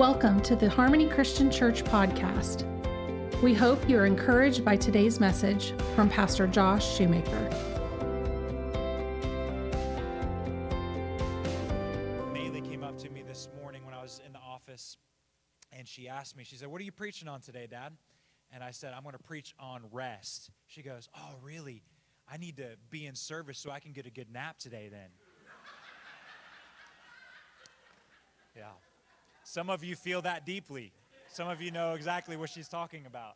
Welcome to the Harmony Christian Church podcast. We hope you are encouraged by today's message from Pastor Josh Shoemaker. Maylee came up to me this morning when I was in the office and she asked me, she said, What are you preaching on today, Dad? And I said, I'm going to preach on rest. She goes, Oh, really? I need to be in service so I can get a good nap today then. yeah. Some of you feel that deeply. Some of you know exactly what she's talking about.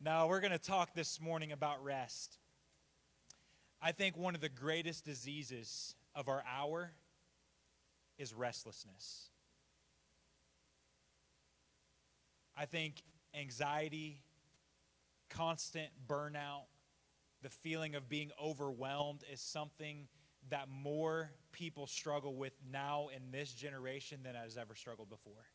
Now, we're going to talk this morning about rest. I think one of the greatest diseases of our hour is restlessness. I think anxiety, constant burnout, the feeling of being overwhelmed is something that more people struggle with now in this generation than has ever struggled before.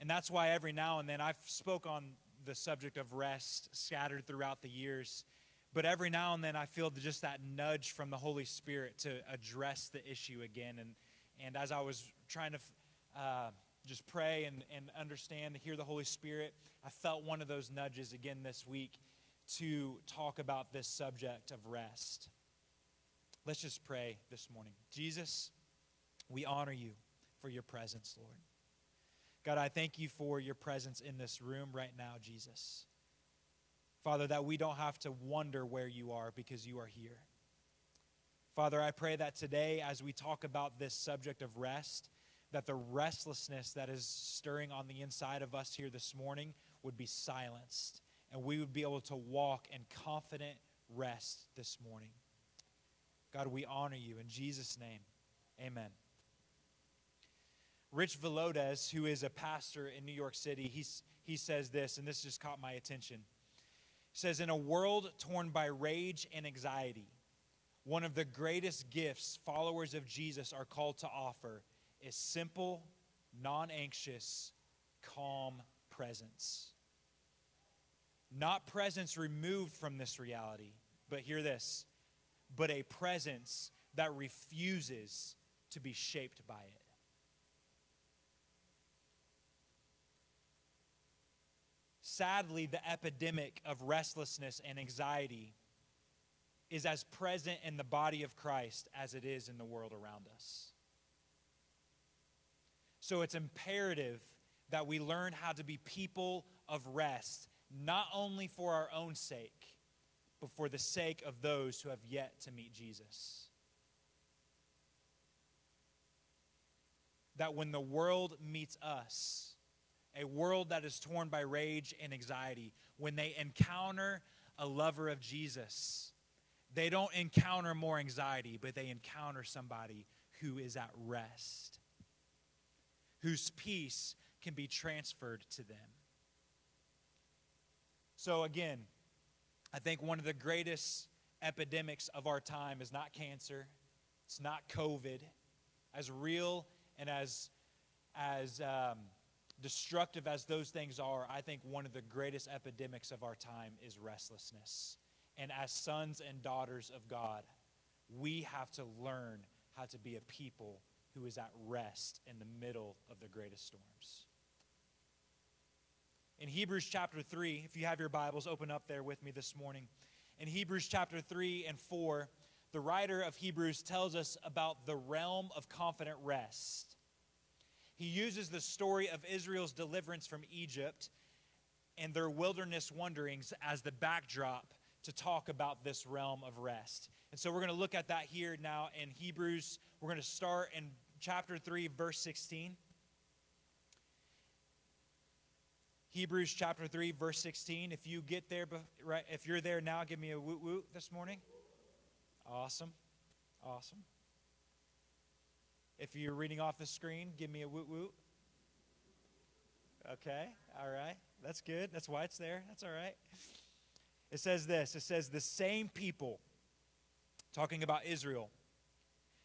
And that's why every now and then I've spoke on the subject of rest scattered throughout the years, but every now and then I feel just that nudge from the Holy Spirit to address the issue again. And and as I was trying to uh, just pray and, and understand, and hear the Holy Spirit, I felt one of those nudges again this week to talk about this subject of rest. Let's just pray this morning. Jesus, we honor you for your presence, Lord. God, I thank you for your presence in this room right now, Jesus. Father, that we don't have to wonder where you are because you are here. Father, I pray that today, as we talk about this subject of rest, that the restlessness that is stirring on the inside of us here this morning would be silenced and we would be able to walk in confident rest this morning. God, we honor you in Jesus' name. Amen. Rich Villodas, who is a pastor in New York City, he's, he says this, and this just caught my attention. He says, In a world torn by rage and anxiety, one of the greatest gifts followers of Jesus are called to offer is simple, non anxious, calm presence. Not presence removed from this reality, but hear this, but a presence that refuses to be shaped by it. Sadly, the epidemic of restlessness and anxiety is as present in the body of Christ as it is in the world around us. So it's imperative that we learn how to be people of rest not only for our own sake, but for the sake of those who have yet to meet Jesus. That when the world meets us, a world that is torn by rage and anxiety, when they encounter a lover of Jesus, they don't encounter more anxiety, but they encounter somebody who is at rest, whose peace can be transferred to them. So, again, I think one of the greatest epidemics of our time is not cancer, it's not COVID. As real and as, as um, destructive as those things are, I think one of the greatest epidemics of our time is restlessness. And as sons and daughters of God, we have to learn how to be a people who is at rest in the middle of the greatest storms in Hebrews chapter 3, if you have your Bibles, open up there with me this morning. In Hebrews chapter 3 and 4, the writer of Hebrews tells us about the realm of confident rest. He uses the story of Israel's deliverance from Egypt and their wilderness wanderings as the backdrop to talk about this realm of rest. And so we're going to look at that here now in Hebrews. We're going to start in chapter 3, verse 16. Hebrews chapter 3, verse 16. If you get there, right, if you're there now, give me a woot woot this morning. Awesome. Awesome. If you're reading off the screen, give me a woot woot. Okay, all right. That's good. That's why it's there. That's all right. It says this it says, the same people, talking about Israel,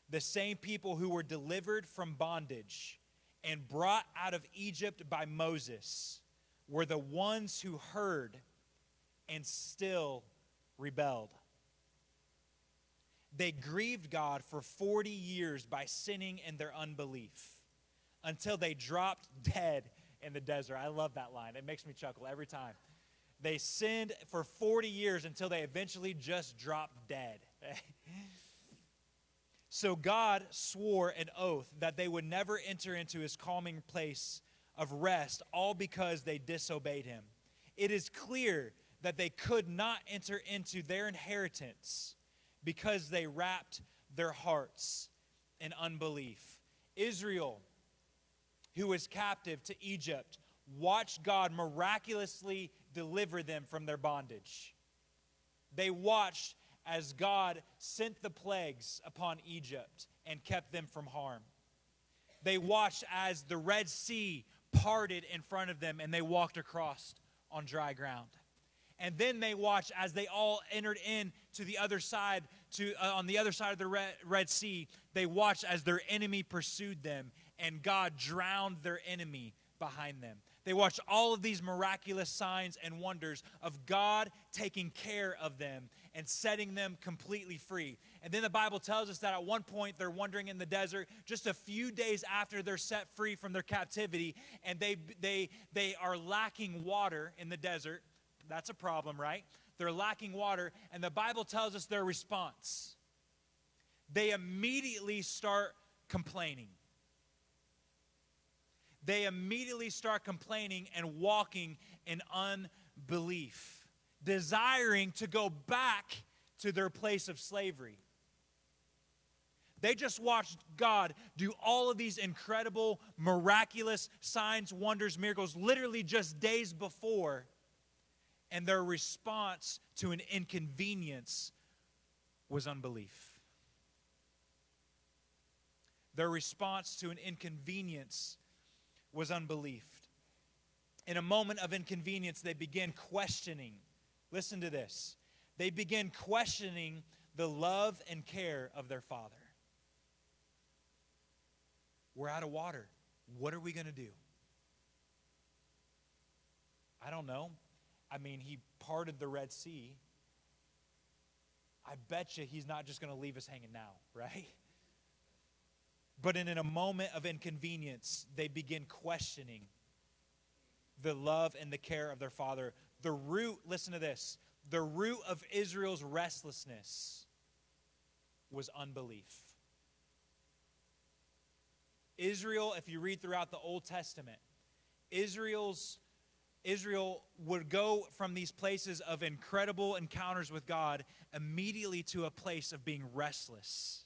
the same people who were delivered from bondage and brought out of Egypt by Moses were the ones who heard and still rebelled. They grieved God for 40 years by sinning in their unbelief. until they dropped dead in the desert. I love that line. It makes me chuckle every time. They sinned for 40 years until they eventually just dropped dead. so God swore an oath that they would never enter into his calming place of rest, all because they disobeyed him. It is clear that they could not enter into their inheritance because they wrapped their hearts in unbelief. Israel, who was captive to Egypt, watched God miraculously deliver them from their bondage. They watched as God sent the plagues upon Egypt and kept them from harm. They watched as the Red Sea parted in front of them and they walked across on dry ground. And then they watched as they all entered in to the other side, to uh, on the other side of the Red, Red Sea. They watched as their enemy pursued them, and God drowned their enemy behind them. They watched all of these miraculous signs and wonders of God taking care of them and setting them completely free. And then the Bible tells us that at one point they're wandering in the desert just a few days after they're set free from their captivity, and they, they, they are lacking water in the desert. That's a problem, right? They're lacking water, and the Bible tells us their response. They immediately start complaining they immediately start complaining and walking in unbelief, desiring to go back to their place of slavery. They just watched God do all of these incredible, miraculous signs, wonders, miracles, literally just days before. And their response to an inconvenience was unbelief. Their response to an inconvenience was unbelief. In a moment of inconvenience, they begin questioning. Listen to this. They begin questioning the love and care of their father. We're out of water. What are we going to do? I don't know. I mean, he parted the Red Sea. I bet you he's not just going to leave us hanging now, right? But in, in a moment of inconvenience, they begin questioning the love and the care of their father. The root, listen to this, the root of Israel's restlessness was unbelief. Israel, if you read throughout the Old Testament, Israel's Israel would go from these places of incredible encounters with God immediately to a place of being restless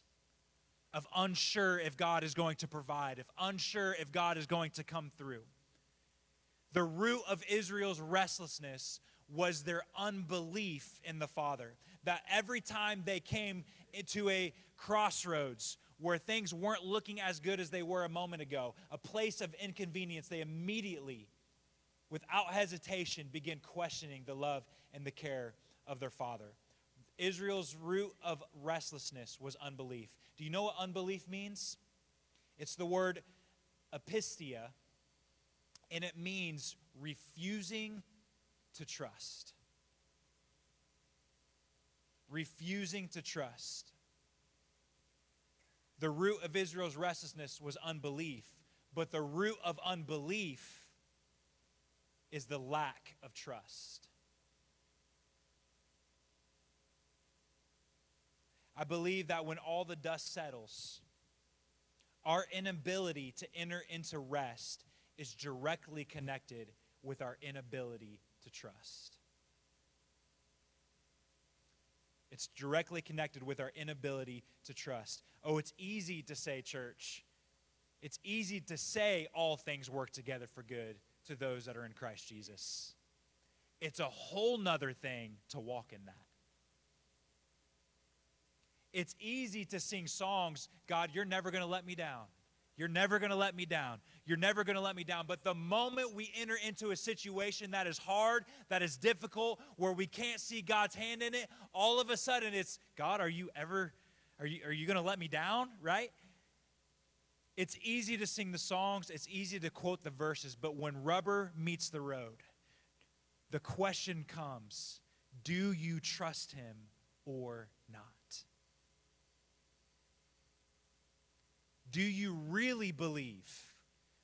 of unsure if God is going to provide, if unsure if God is going to come through. The root of Israel's restlessness was their unbelief in the Father. That every time they came into a crossroads where things weren't looking as good as they were a moment ago, a place of inconvenience, they immediately, without hesitation, begin questioning the love and the care of their Father. Israel's root of restlessness was unbelief. Do you know what unbelief means? It's the word apistia, and it means refusing to trust. Refusing to trust. The root of Israel's restlessness was unbelief, but the root of unbelief is the lack of trust. I believe that when all the dust settles, our inability to enter into rest is directly connected with our inability to trust. It's directly connected with our inability to trust. Oh, it's easy to say, church. It's easy to say all things work together for good to those that are in Christ Jesus. It's a whole nother thing to walk in that. It's easy to sing songs, God, you're never going to let me down. You're never going to let me down. You're never going to let me down. But the moment we enter into a situation that is hard, that is difficult, where we can't see God's hand in it, all of a sudden it's, God, are you ever, are you, are you going to let me down? Right? It's easy to sing the songs, it's easy to quote the verses, but when rubber meets the road, the question comes do you trust him or not? Do you really believe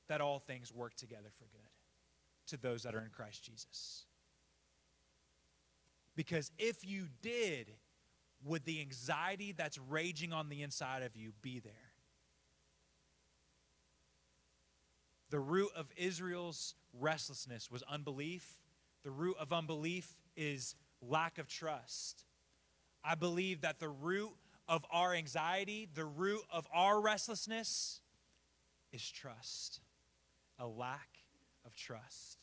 that all things work together for good to those that are in Christ Jesus. Because if you did, would the anxiety that's raging on the inside of you be there? The root of Israel's restlessness was unbelief. The root of unbelief is lack of trust. I believe that the root of our anxiety, the root of our restlessness, is trust, a lack of trust.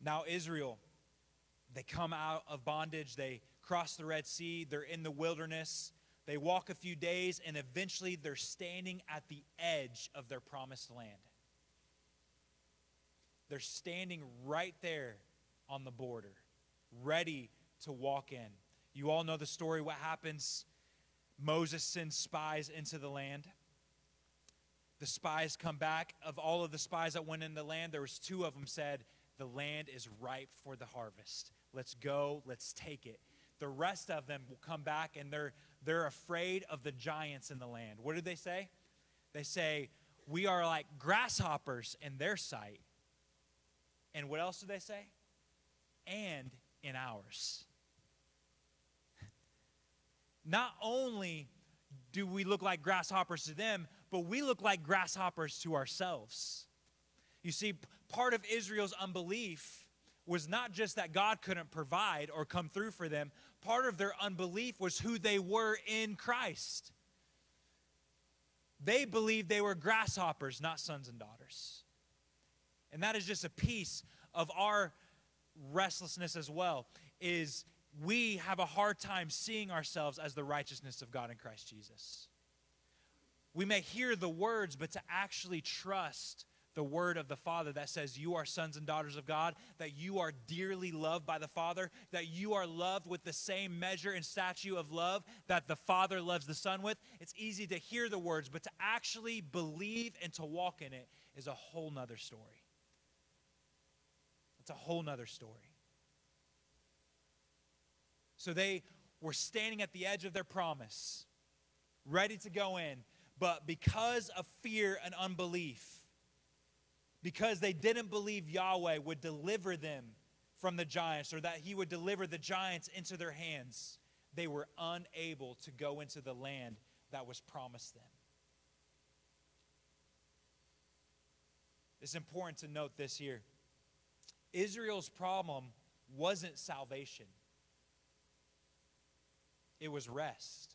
Now, Israel, they come out of bondage, they cross the Red Sea, they're in the wilderness. They walk a few days, and eventually they're standing at the edge of their promised land. They're standing right there on the border, ready to walk in. You all know the story what happens. Moses sends spies into the land. The spies come back. Of all of the spies that went in the land, there was two of them said, "The land is ripe for the harvest. Let's go, let's take it." The rest of them will come back and they're they're afraid of the giants in the land. What did they say? They say, "We are like grasshoppers in their sight." And what else do they say? And in ours. Not only do we look like grasshoppers to them, but we look like grasshoppers to ourselves. You see, part of Israel's unbelief was not just that God couldn't provide or come through for them, part of their unbelief was who they were in Christ. They believed they were grasshoppers, not sons and daughters. And that is just a piece of our restlessness as well is we have a hard time seeing ourselves as the righteousness of God in Christ Jesus. We may hear the words, but to actually trust the word of the Father that says you are sons and daughters of God, that you are dearly loved by the Father, that you are loved with the same measure and statue of love that the Father loves the Son with. It's easy to hear the words, but to actually believe and to walk in it is a whole nother story. It's a whole nother story. So they were standing at the edge of their promise, ready to go in, but because of fear and unbelief, because they didn't believe Yahweh would deliver them from the giants or that he would deliver the giants into their hands, they were unable to go into the land that was promised them. It's important to note this here. Israel's problem wasn't salvation, it was rest.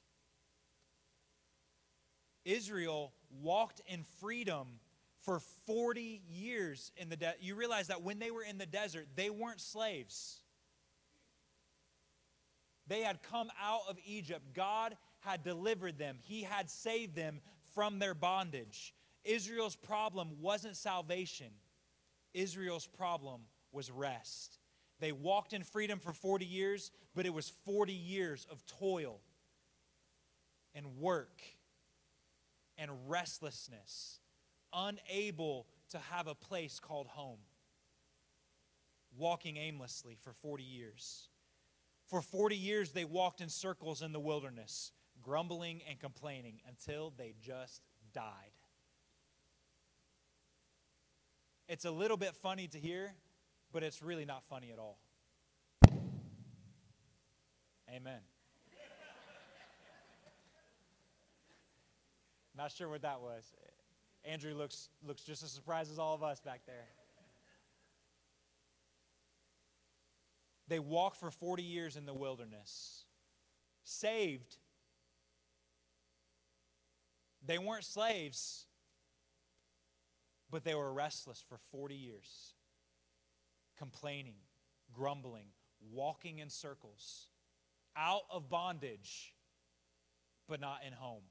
Israel walked in freedom for 40 years in the desert. You realize that when they were in the desert, they weren't slaves. They had come out of Egypt. God had delivered them, He had saved them from their bondage. Israel's problem wasn't salvation, Israel's problem was rest. They walked in freedom for 40 years, but it was 40 years of toil and work and restlessness, unable to have a place called home, walking aimlessly for 40 years. For 40 years, they walked in circles in the wilderness, grumbling and complaining until they just died. It's a little bit funny to hear, but it's really not funny at all. Amen. not sure what that was. Andrew looks, looks just as surprised as all of us back there. They walked for 40 years in the wilderness, saved. They weren't slaves, but they were restless for 40 years complaining, grumbling, walking in circles, out of bondage, but not in home,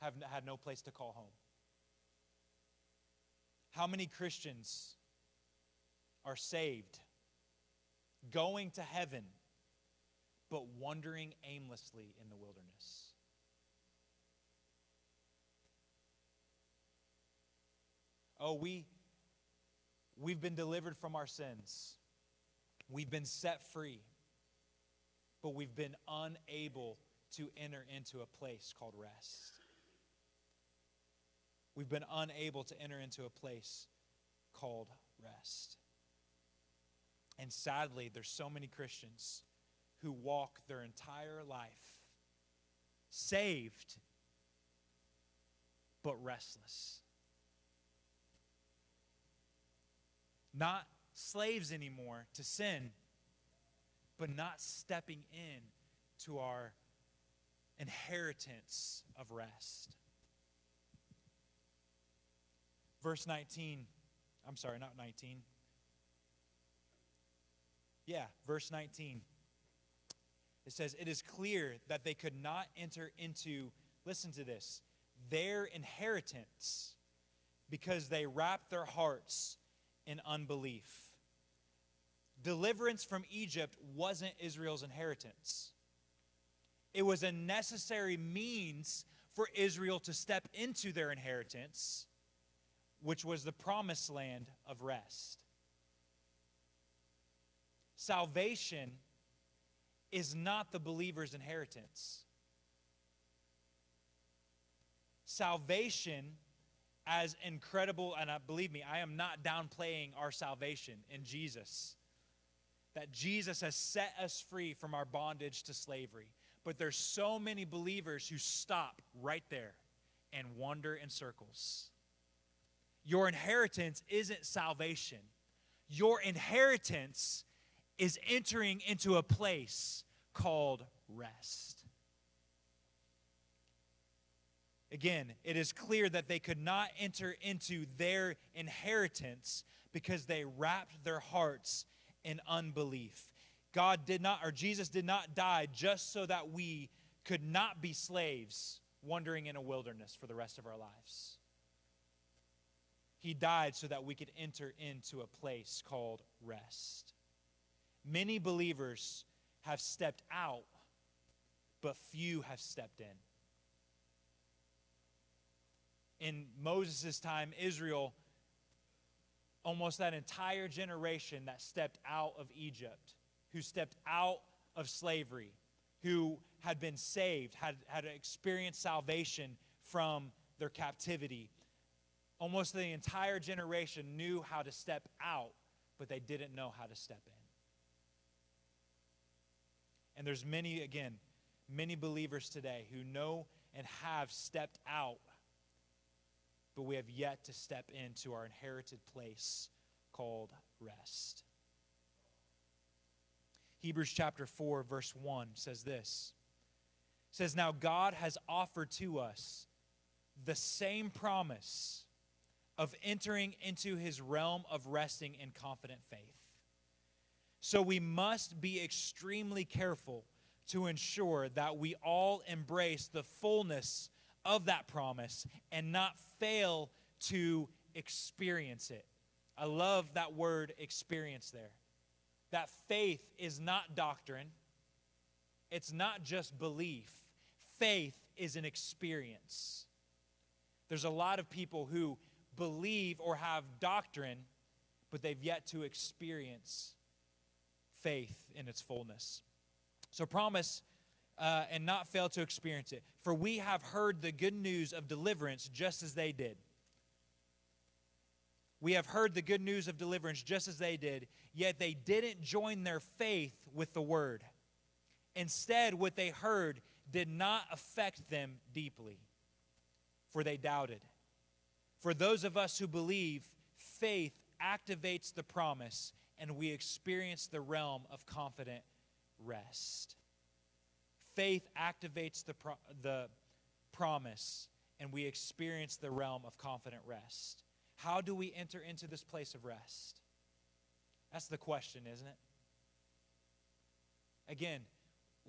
have had no place to call home. How many Christians are saved, going to heaven, but wandering aimlessly in the wilderness? Oh, we We've been delivered from our sins. We've been set free. But we've been unable to enter into a place called rest. We've been unable to enter into a place called rest. And sadly, there's so many Christians who walk their entire life saved but restless. Not slaves anymore to sin, but not stepping in to our inheritance of rest. Verse 19, I'm sorry, not 19. Yeah, verse 19. It says, It is clear that they could not enter into, listen to this, their inheritance because they wrapped their hearts in unbelief. Deliverance from Egypt wasn't Israel's inheritance, it was a necessary means for Israel to step into their inheritance, which was the promised land of rest. Salvation is not the believer's inheritance. Salvation, as incredible, and I, believe me, I am not downplaying our salvation in Jesus. That Jesus has set us free from our bondage to slavery. But there's so many believers who stop right there and wander in circles. Your inheritance isn't salvation. Your inheritance is entering into a place called rest. Again, it is clear that they could not enter into their inheritance because they wrapped their hearts in unbelief. God did not, or Jesus did not die just so that we could not be slaves wandering in a wilderness for the rest of our lives. He died so that we could enter into a place called rest. Many believers have stepped out, but few have stepped in. In Moses' time, Israel, almost that entire generation that stepped out of Egypt, who stepped out of slavery, who had been saved, had, had experienced salvation from their captivity. Almost the entire generation knew how to step out, but they didn't know how to step in. And there's many, again, many believers today who know and have stepped out, but we have yet to step into our inherited place called rest. Hebrews chapter 4, verse 1 says this. It says, Now God has offered to us the same promise of entering into his realm of resting in confident faith. So we must be extremely careful to ensure that we all embrace the fullness of that promise and not fail to experience it. I love that word experience there. That faith is not doctrine, it's not just belief. Faith is an experience. There's a lot of people who believe or have doctrine, but they've yet to experience faith in its fullness. So promise uh, and not fail to experience it. For we have heard the good news of deliverance just as they did. We have heard the good news of deliverance just as they did, yet they didn't join their faith with the word. Instead, what they heard did not affect them deeply, for they doubted. For those of us who believe, faith activates the promise and we experience the realm of confident rest. Faith activates the, pro- the promise, and we experience the realm of confident rest. How do we enter into this place of rest? That's the question, isn't it? Again,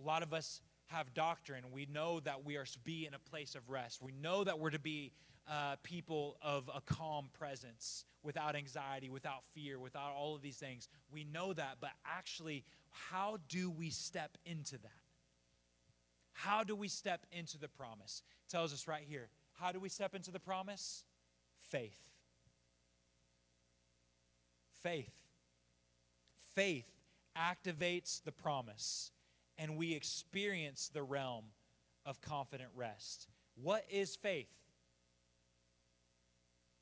a lot of us have doctrine. We know that we are to be in a place of rest. We know that we're to be uh, people of a calm presence, without anxiety, without fear, without all of these things. We know that, but actually, how do we step into that? How do we step into the promise? It tells us right here. How do we step into the promise? Faith. Faith. Faith activates the promise, and we experience the realm of confident rest. What is faith?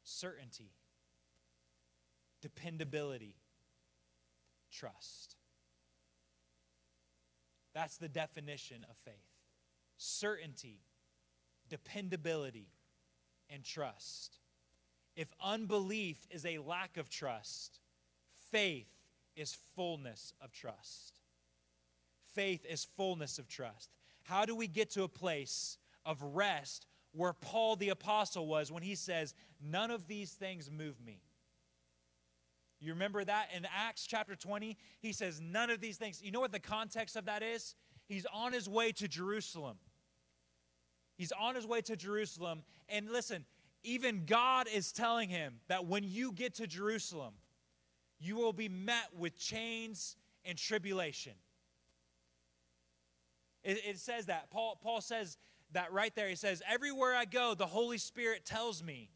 Certainty, dependability, trust. That's the definition of faith certainty, dependability, and trust. If unbelief is a lack of trust, faith is fullness of trust. Faith is fullness of trust. How do we get to a place of rest where Paul the Apostle was when he says, None of these things move me? You remember that in Acts chapter 20? He says, None of these things. You know what the context of that is? He's on his way to Jerusalem. He's on his way to Jerusalem. And listen, even God is telling him that when you get to Jerusalem, you will be met with chains and tribulation. It, it, says that. Paul, Paul says that right there. He says, Everywhere I go, the Holy Spirit tells me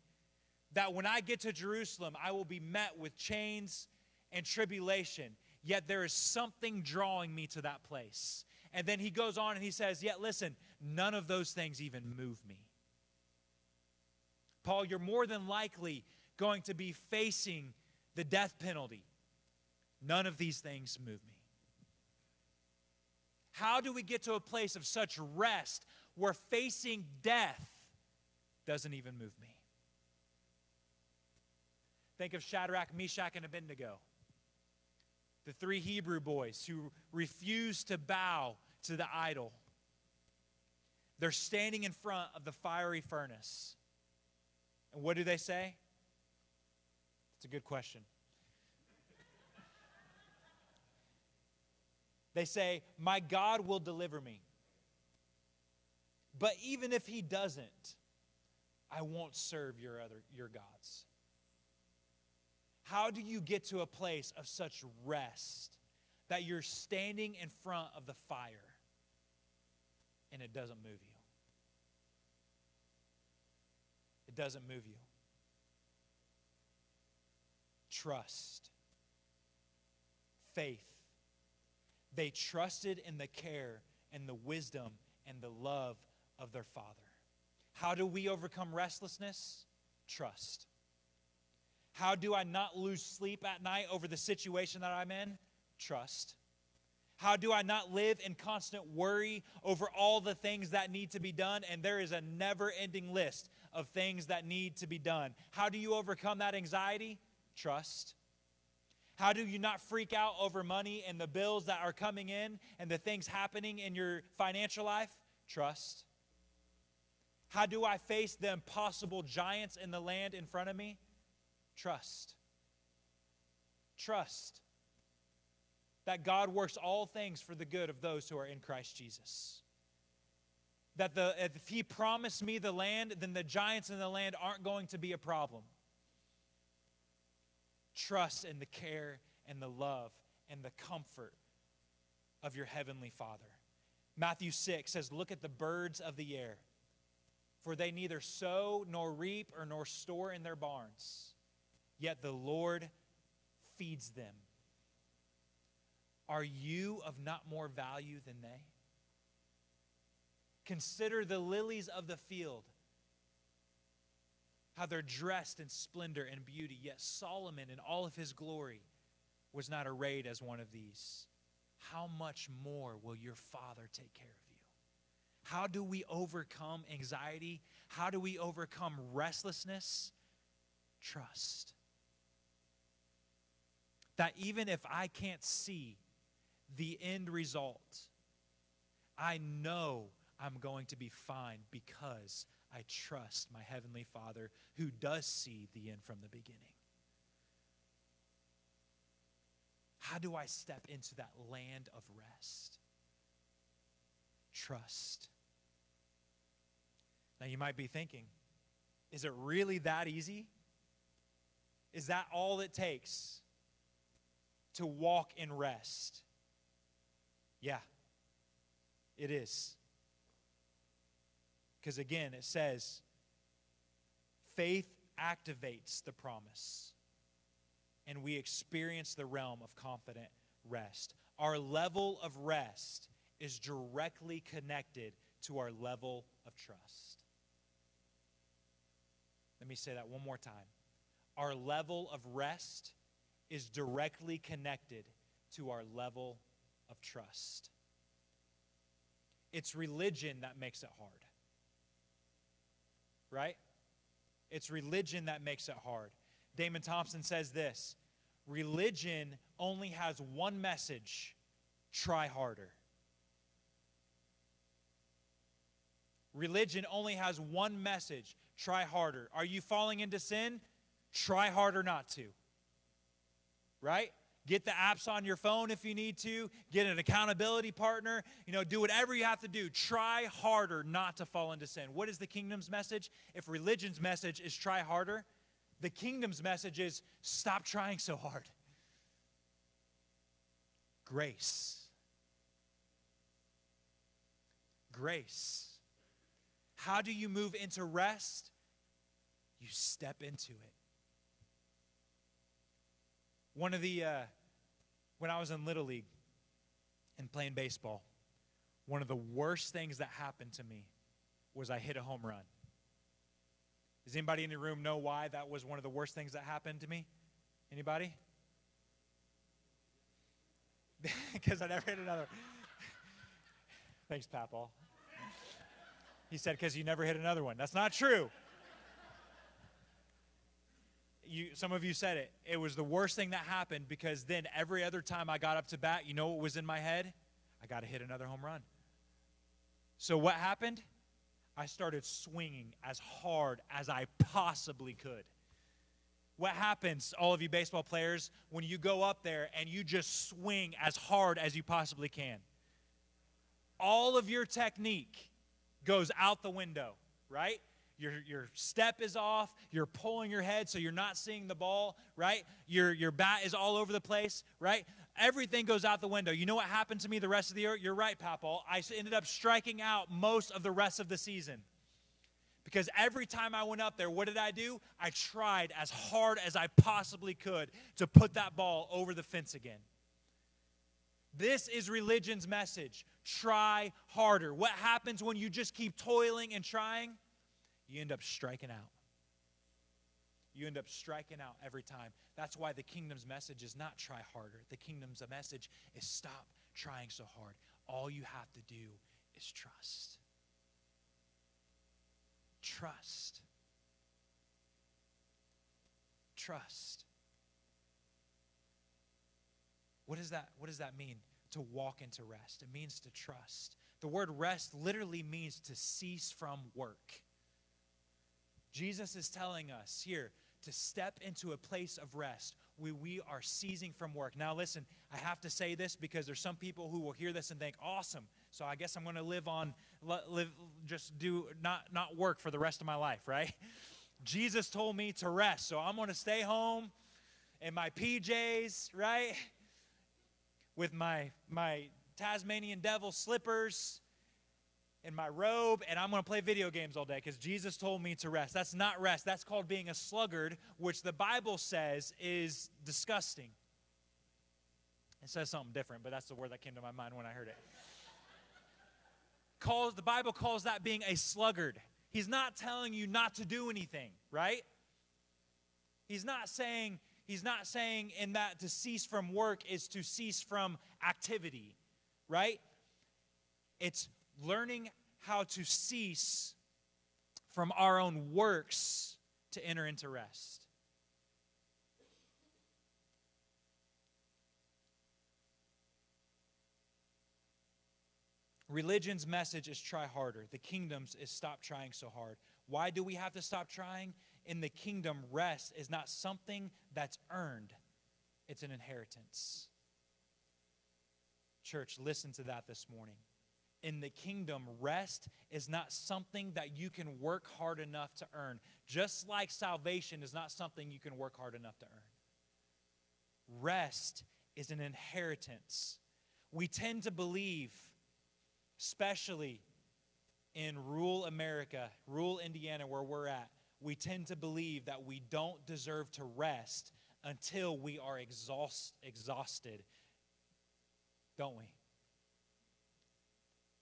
that when I get to Jerusalem, I will be met with chains and tribulation. Yet there is something drawing me to that place. And then he goes on and he says, Yet listen, none of those things even move me. Paul, you're more than likely going to be facing the death penalty. None of these things move me. How do we get to a place of such rest where facing death doesn't even move me? Think of Shadrach, Meshach, and Abednego, the three Hebrew boys who refused to bow to the idol. They're standing in front of the fiery furnace. And what do they say? It's a good question. They say, My God will deliver me. But even if he doesn't, I won't serve your other your gods. How do you get to a place of such rest that you're standing in front of the fire and it doesn't move you? It doesn't move you. Trust, faith. They trusted in the care and the wisdom and the love of their Father. How do we overcome restlessness? Trust. How do I not lose sleep at night over the situation that I'm in? Trust. How do I not live in constant worry over all the things that need to be done? And there is a never ending list of things that need to be done. How do you overcome that anxiety? Trust. How do you not freak out over money and the bills that are coming in and the things happening in your financial life? Trust. How do I face the impossible giants in the land in front of me? Trust. Trust that God works all things for the good of those who are in Christ Jesus that the, if he promised me the land, then the giants in the land aren't going to be a problem. Trust in the care and the love and the comfort of your heavenly Father. Matthew 6 says, Look at the birds of the air, for they neither sow nor reap or nor store in their barns, yet the Lord feeds them. Are you of not more value than they? Consider the lilies of the field, how they're dressed in splendor and beauty. Yet Solomon, in all of his glory, was not arrayed as one of these. How much more will your Father take care of you? How do we overcome anxiety? How do we overcome restlessness? Trust. That even if I can't see the end result, I know I'm going to be fine because I trust my Heavenly Father who does see the end from the beginning. How do I step into that land of rest? Trust. Now, you might be thinking, is it really that easy? Is that all it takes to walk in rest? Yeah, it is. Because again, it says faith activates the promise, and we experience the realm of confident rest. Our level of rest is directly connected to our level of trust. Let me say that one more time. Our level of rest is directly connected to our level of trust. It's religion that makes it hard. Right? It's religion that makes it hard. Damon Thompson says this religion only has one message try harder. Religion only has one message try harder. Are you falling into sin? Try harder not to. Right? Get the apps on your phone if you need to. Get an accountability partner. You know, do whatever you have to do. Try harder not to fall into sin. What is the kingdom's message? If religion's message is try harder, the kingdom's message is stop trying so hard. Grace. Grace. How do you move into rest? You step into it. One of the, uh, when I was in Little League and playing baseball, one of the worst things that happened to me was I hit a home run. Does anybody in the room know why that was one of the worst things that happened to me? Anybody? Because I never hit another. Thanks, Papal. He said, because you never hit another one. That's not true. You, some of you said it. It was the worst thing that happened because then every other time I got up to bat, you know what was in my head? I got to hit another home run. So what happened? I started swinging as hard as I possibly could. What happens, all of you baseball players, when you go up there and you just swing as hard as you possibly can? All of your technique goes out the window, right? Your, your step is off. You're pulling your head so you're not seeing the ball, right? Your, your bat is all over the place, right? Everything goes out the window. You know what happened to me the rest of the year? You're right, Papal. I ended up striking out most of the rest of the season. Because every time I went up there, what did I do? I tried as hard as I possibly could to put that ball over the fence again. This is religion's message. Try harder. What happens when you just keep toiling and trying? You end up striking out. You end up striking out every time. That's why the kingdom's message is not try harder. The kingdom's message is stop trying so hard. All you have to do is trust. Trust. Trust. What does that what does that mean? To walk into rest. It means to trust. The word rest literally means to cease from work. Jesus is telling us here to step into a place of rest where we are ceasing from work. Now, listen, I have to say this because there's some people who will hear this and think, awesome. So I guess I'm going to live on, live, just do, not, not work for the rest of my life, right? Jesus told me to rest. So I'm going to stay home in my PJs, right? With my, my Tasmanian devil slippers in my robe and I'm going to play video games all day because Jesus told me to rest. That's not rest. That's called being a sluggard, which the Bible says is disgusting. It says something different, but that's the word that came to my mind when I heard it. Calls, the Bible calls that being a sluggard. He's not telling you not to do anything, right? He's not saying he's not saying in that to cease from work is to cease from activity, right? It's learning how to cease from our own works to enter into rest. Religion's message is try harder. The kingdom's is stop trying so hard. Why do we have to stop trying? In the kingdom, rest is not something that's earned, it's an inheritance. Church, listen to that this morning in the kingdom, rest is not something that you can work hard enough to earn, just like salvation is not something you can work hard enough to earn. Rest is an inheritance. We tend to believe, especially in rural America, rural Indiana, where we're at, we tend to believe that we don't deserve to rest until we are exhaust, exhausted, don't we?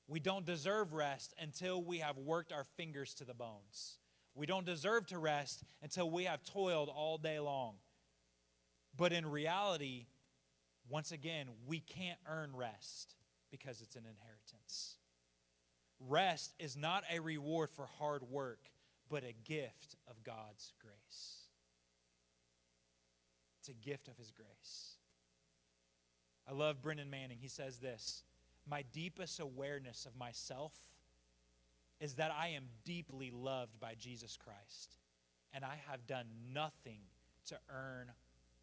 We don't deserve rest until we have worked our fingers to the bones. We don't deserve to rest until we have toiled all day long. But in reality, once again, we can't earn rest because it's an inheritance. Rest is not a reward for hard work, but a gift of God's grace. It's a gift of His grace. I love Brennan Manning. He says this My deepest awareness of myself is that I am deeply loved by Jesus Christ, and I have done nothing to earn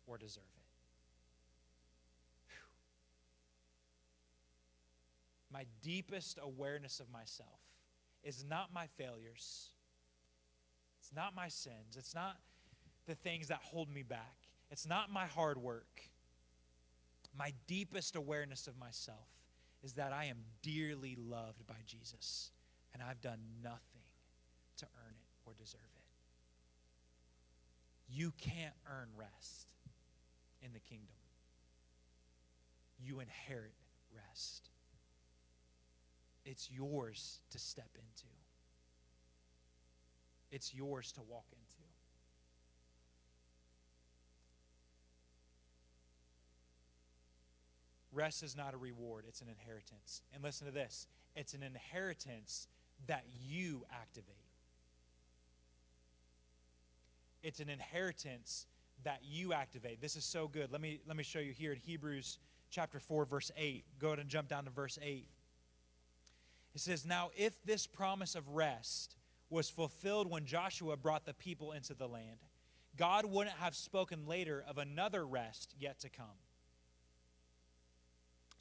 or deserve it. my deepest awareness of myself is not my failures, it's not my sins, it's not the things that hold me back, it's not my hard work. My deepest awareness of myself is that I am dearly loved by Jesus, and I've done nothing to earn it or deserve it. You can't earn rest in the kingdom, you inherit rest it's yours to step into. It's yours to walk into. Rest is not a reward, it's an inheritance. And listen to this it's an inheritance that you activate. It's an inheritance that you activate. This is so good. Let me, let me show you here in Hebrews chapter 4, verse 8. Go ahead and jump down to verse 8. It says, Now if this promise of rest was fulfilled when Joshua brought the people into the land, God wouldn't have spoken later of another rest yet to come.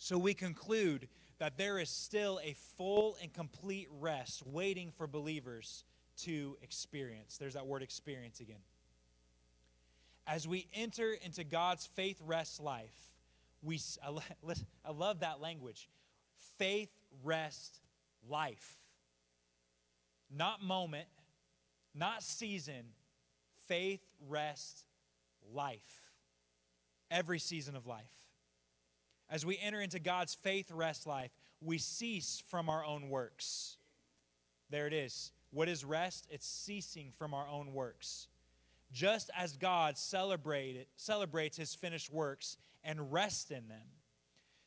So we conclude that there is still a full and complete rest waiting for believers to experience. There's that word experience again. As we enter into God's faith rest life, we I love that language. Faith rest life. Not moment, not season, faith, rest, life. Every season of life. As we enter into God's faith, rest life, we cease from our own works. There it is. What is rest? It's ceasing from our own works. Just as God celebrated, celebrates his finished works and rests in them,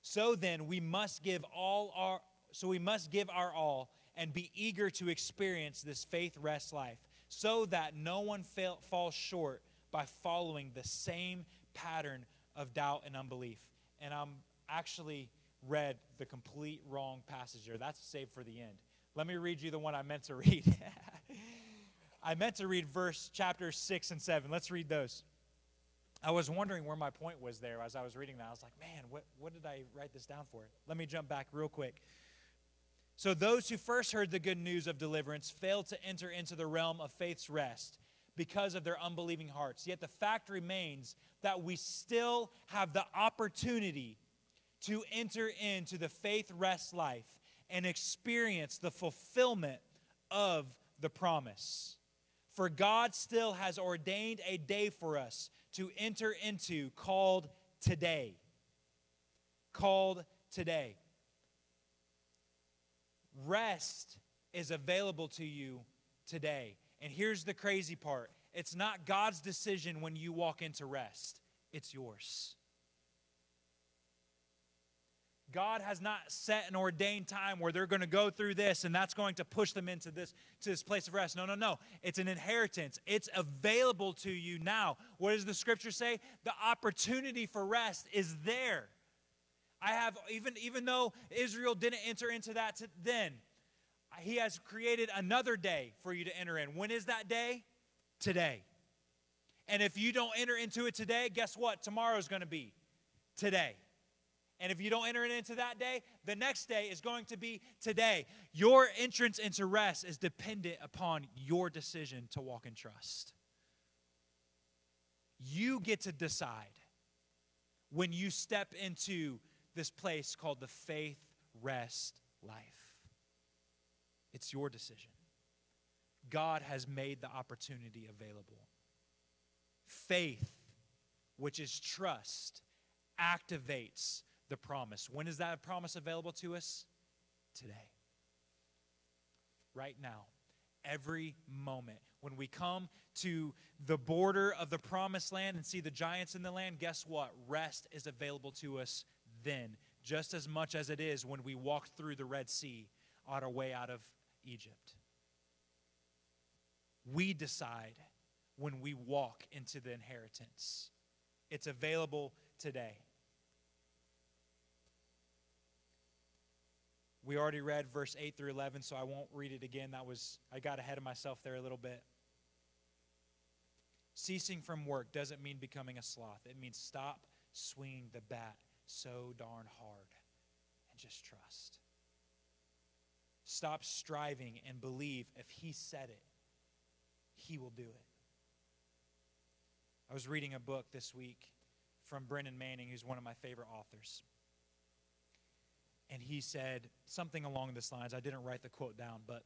so then we must give all our so we must give our all and be eager to experience this faith rest life so that no one fail, falls short by following the same pattern of doubt and unbelief. And I'm actually read the complete wrong passage here. That's saved for the end. Let me read you the one I meant to read. I meant to read verse chapter 6 and 7. Let's read those. I was wondering where my point was there as I was reading that. I was like, man, what, what did I write this down for? Let me jump back real quick. So those who first heard the good news of deliverance failed to enter into the realm of faith's rest because of their unbelieving hearts. Yet the fact remains that we still have the opportunity to enter into the faith rest life and experience the fulfillment of the promise. For God still has ordained a day for us to enter into called today. Called today. Rest is available to you today. And here's the crazy part it's not God's decision when you walk into rest, it's yours. God has not set an ordained time where they're going to go through this and that's going to push them into this to this place of rest. No, no, no. It's an inheritance. It's available to you now. What does the scripture say? The opportunity for rest is there. I have, even, even though Israel didn't enter into that then, he has created another day for you to enter in. When is that day? Today. And if you don't enter into it today, guess what? Tomorrow is going to be today. And if you don't enter it into that day, the next day is going to be today. Your entrance into rest is dependent upon your decision to walk in trust. You get to decide when you step into this place called the faith rest life. It's your decision. God has made the opportunity available. Faith, which is trust, activates the promise. When is that promise available to us? Today. right now. Every moment. When we come to the border of the promised land and see the giants in the land, guess what? Rest is available to us then, just as much as it is when we walk through the Red Sea on our way out of Egypt. We decide when we walk into the inheritance. It's available today. We already read verse 8 through 11, so I won't read it again. That was, I got ahead of myself there a little bit. Ceasing from work doesn't mean becoming a sloth, it means stop swinging the bat so darn hard and just trust. Stop striving and believe if He said it, He will do it. I was reading a book this week from Brennan Manning, who's one of my favorite authors and he said something along this lines. I didn't write the quote down, but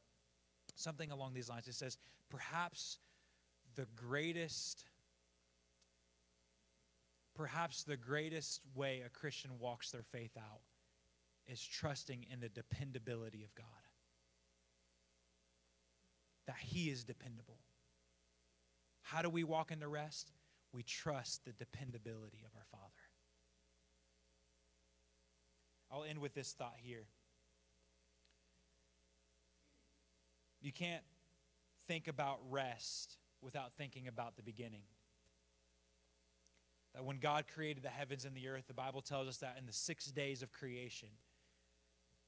something along these lines. It says, perhaps the greatest perhaps the greatest way a Christian walks their faith out is trusting in the dependability of God. That He is dependable. How do we walk into rest? We trust the dependability of our Father. I'll end with this thought here. You can't think about rest without thinking about the beginning. That when God created the heavens and the earth, the Bible tells us that in the six days of creation,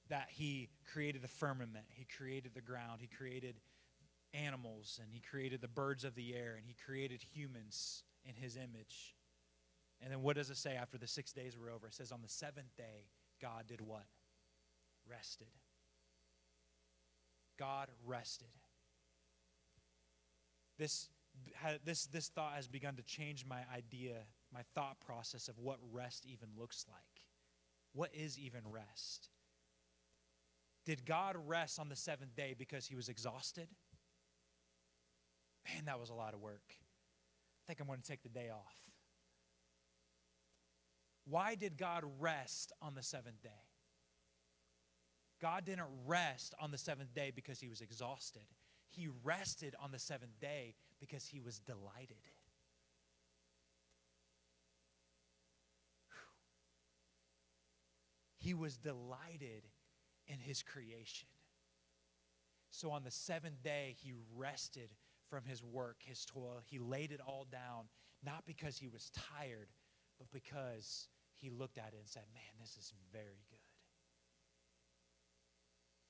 that He created the firmament, He created the ground, He created animals, and He created the birds of the air, and He created humans in His image. And then what does it say after the six days were over? It says, On the seventh day, God did what? Rested. God rested. This, this, this thought has begun to change my idea, my thought process of what rest even looks like. What is even rest? Did God rest on the seventh day because he was exhausted? Man, that was a lot of work. I think I'm going to take the day off. Why did God rest on the seventh day? God didn't rest on the seventh day because he was exhausted. He rested on the seventh day because he was delighted. He was delighted in his creation. So on the seventh day, he rested from his work, his toil. He laid it all down, not because he was tired, but because he looked at it and said, Man, this is very good.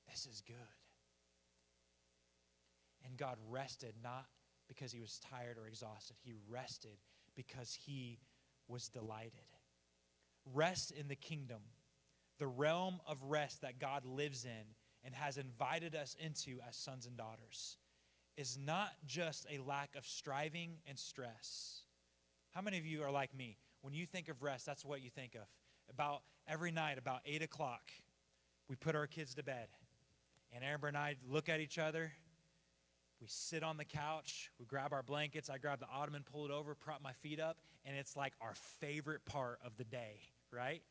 This is good. And God rested not because he was tired or exhausted, he rested because he was delighted. Rest in the kingdom, the realm of rest that God lives in and has invited us into as sons and daughters, is not just a lack of striving and stress. How many of you are like me? When you think of rest, that's what you think of. About every night, about 8 o'clock, we put our kids to bed. And Amber and I look at each other. We sit on the couch. We grab our blankets. I grab the ottoman, pull it over, prop my feet up. And it's like our favorite part of the day, right?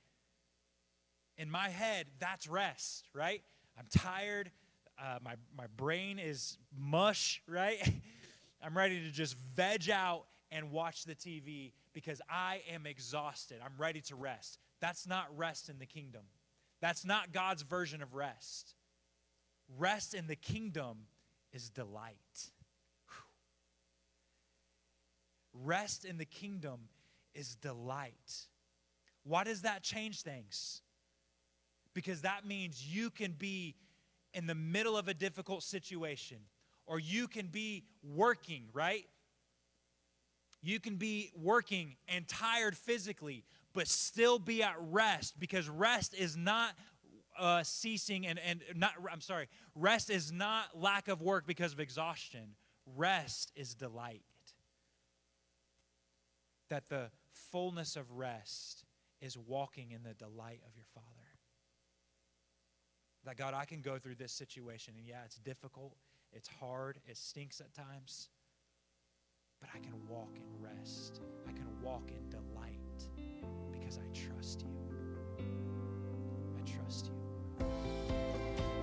In my head, that's rest, right? I'm tired. Uh, my, my brain is mush, right? I'm ready to just veg out and watch the TV because I am exhausted. I'm ready to rest. That's not rest in the kingdom. That's not God's version of rest. Rest in the kingdom is delight. Rest in the kingdom is delight. Why does that change things? Because that means you can be in the middle of a difficult situation or you can be working, right? You can be working and tired physically, but still be at rest because rest is not uh, ceasing and, and not, I'm sorry, rest is not lack of work because of exhaustion. Rest is delight. That the fullness of rest is walking in the delight of your Father. That God, I can go through this situation, and yeah, it's difficult, it's hard, it stinks at times but I can walk in rest. I can walk in delight because I trust you. I trust you.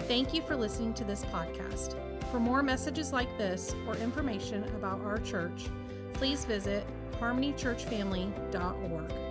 Thank you for listening to this podcast. For more messages like this or information about our church, please visit harmonychurchfamily.org.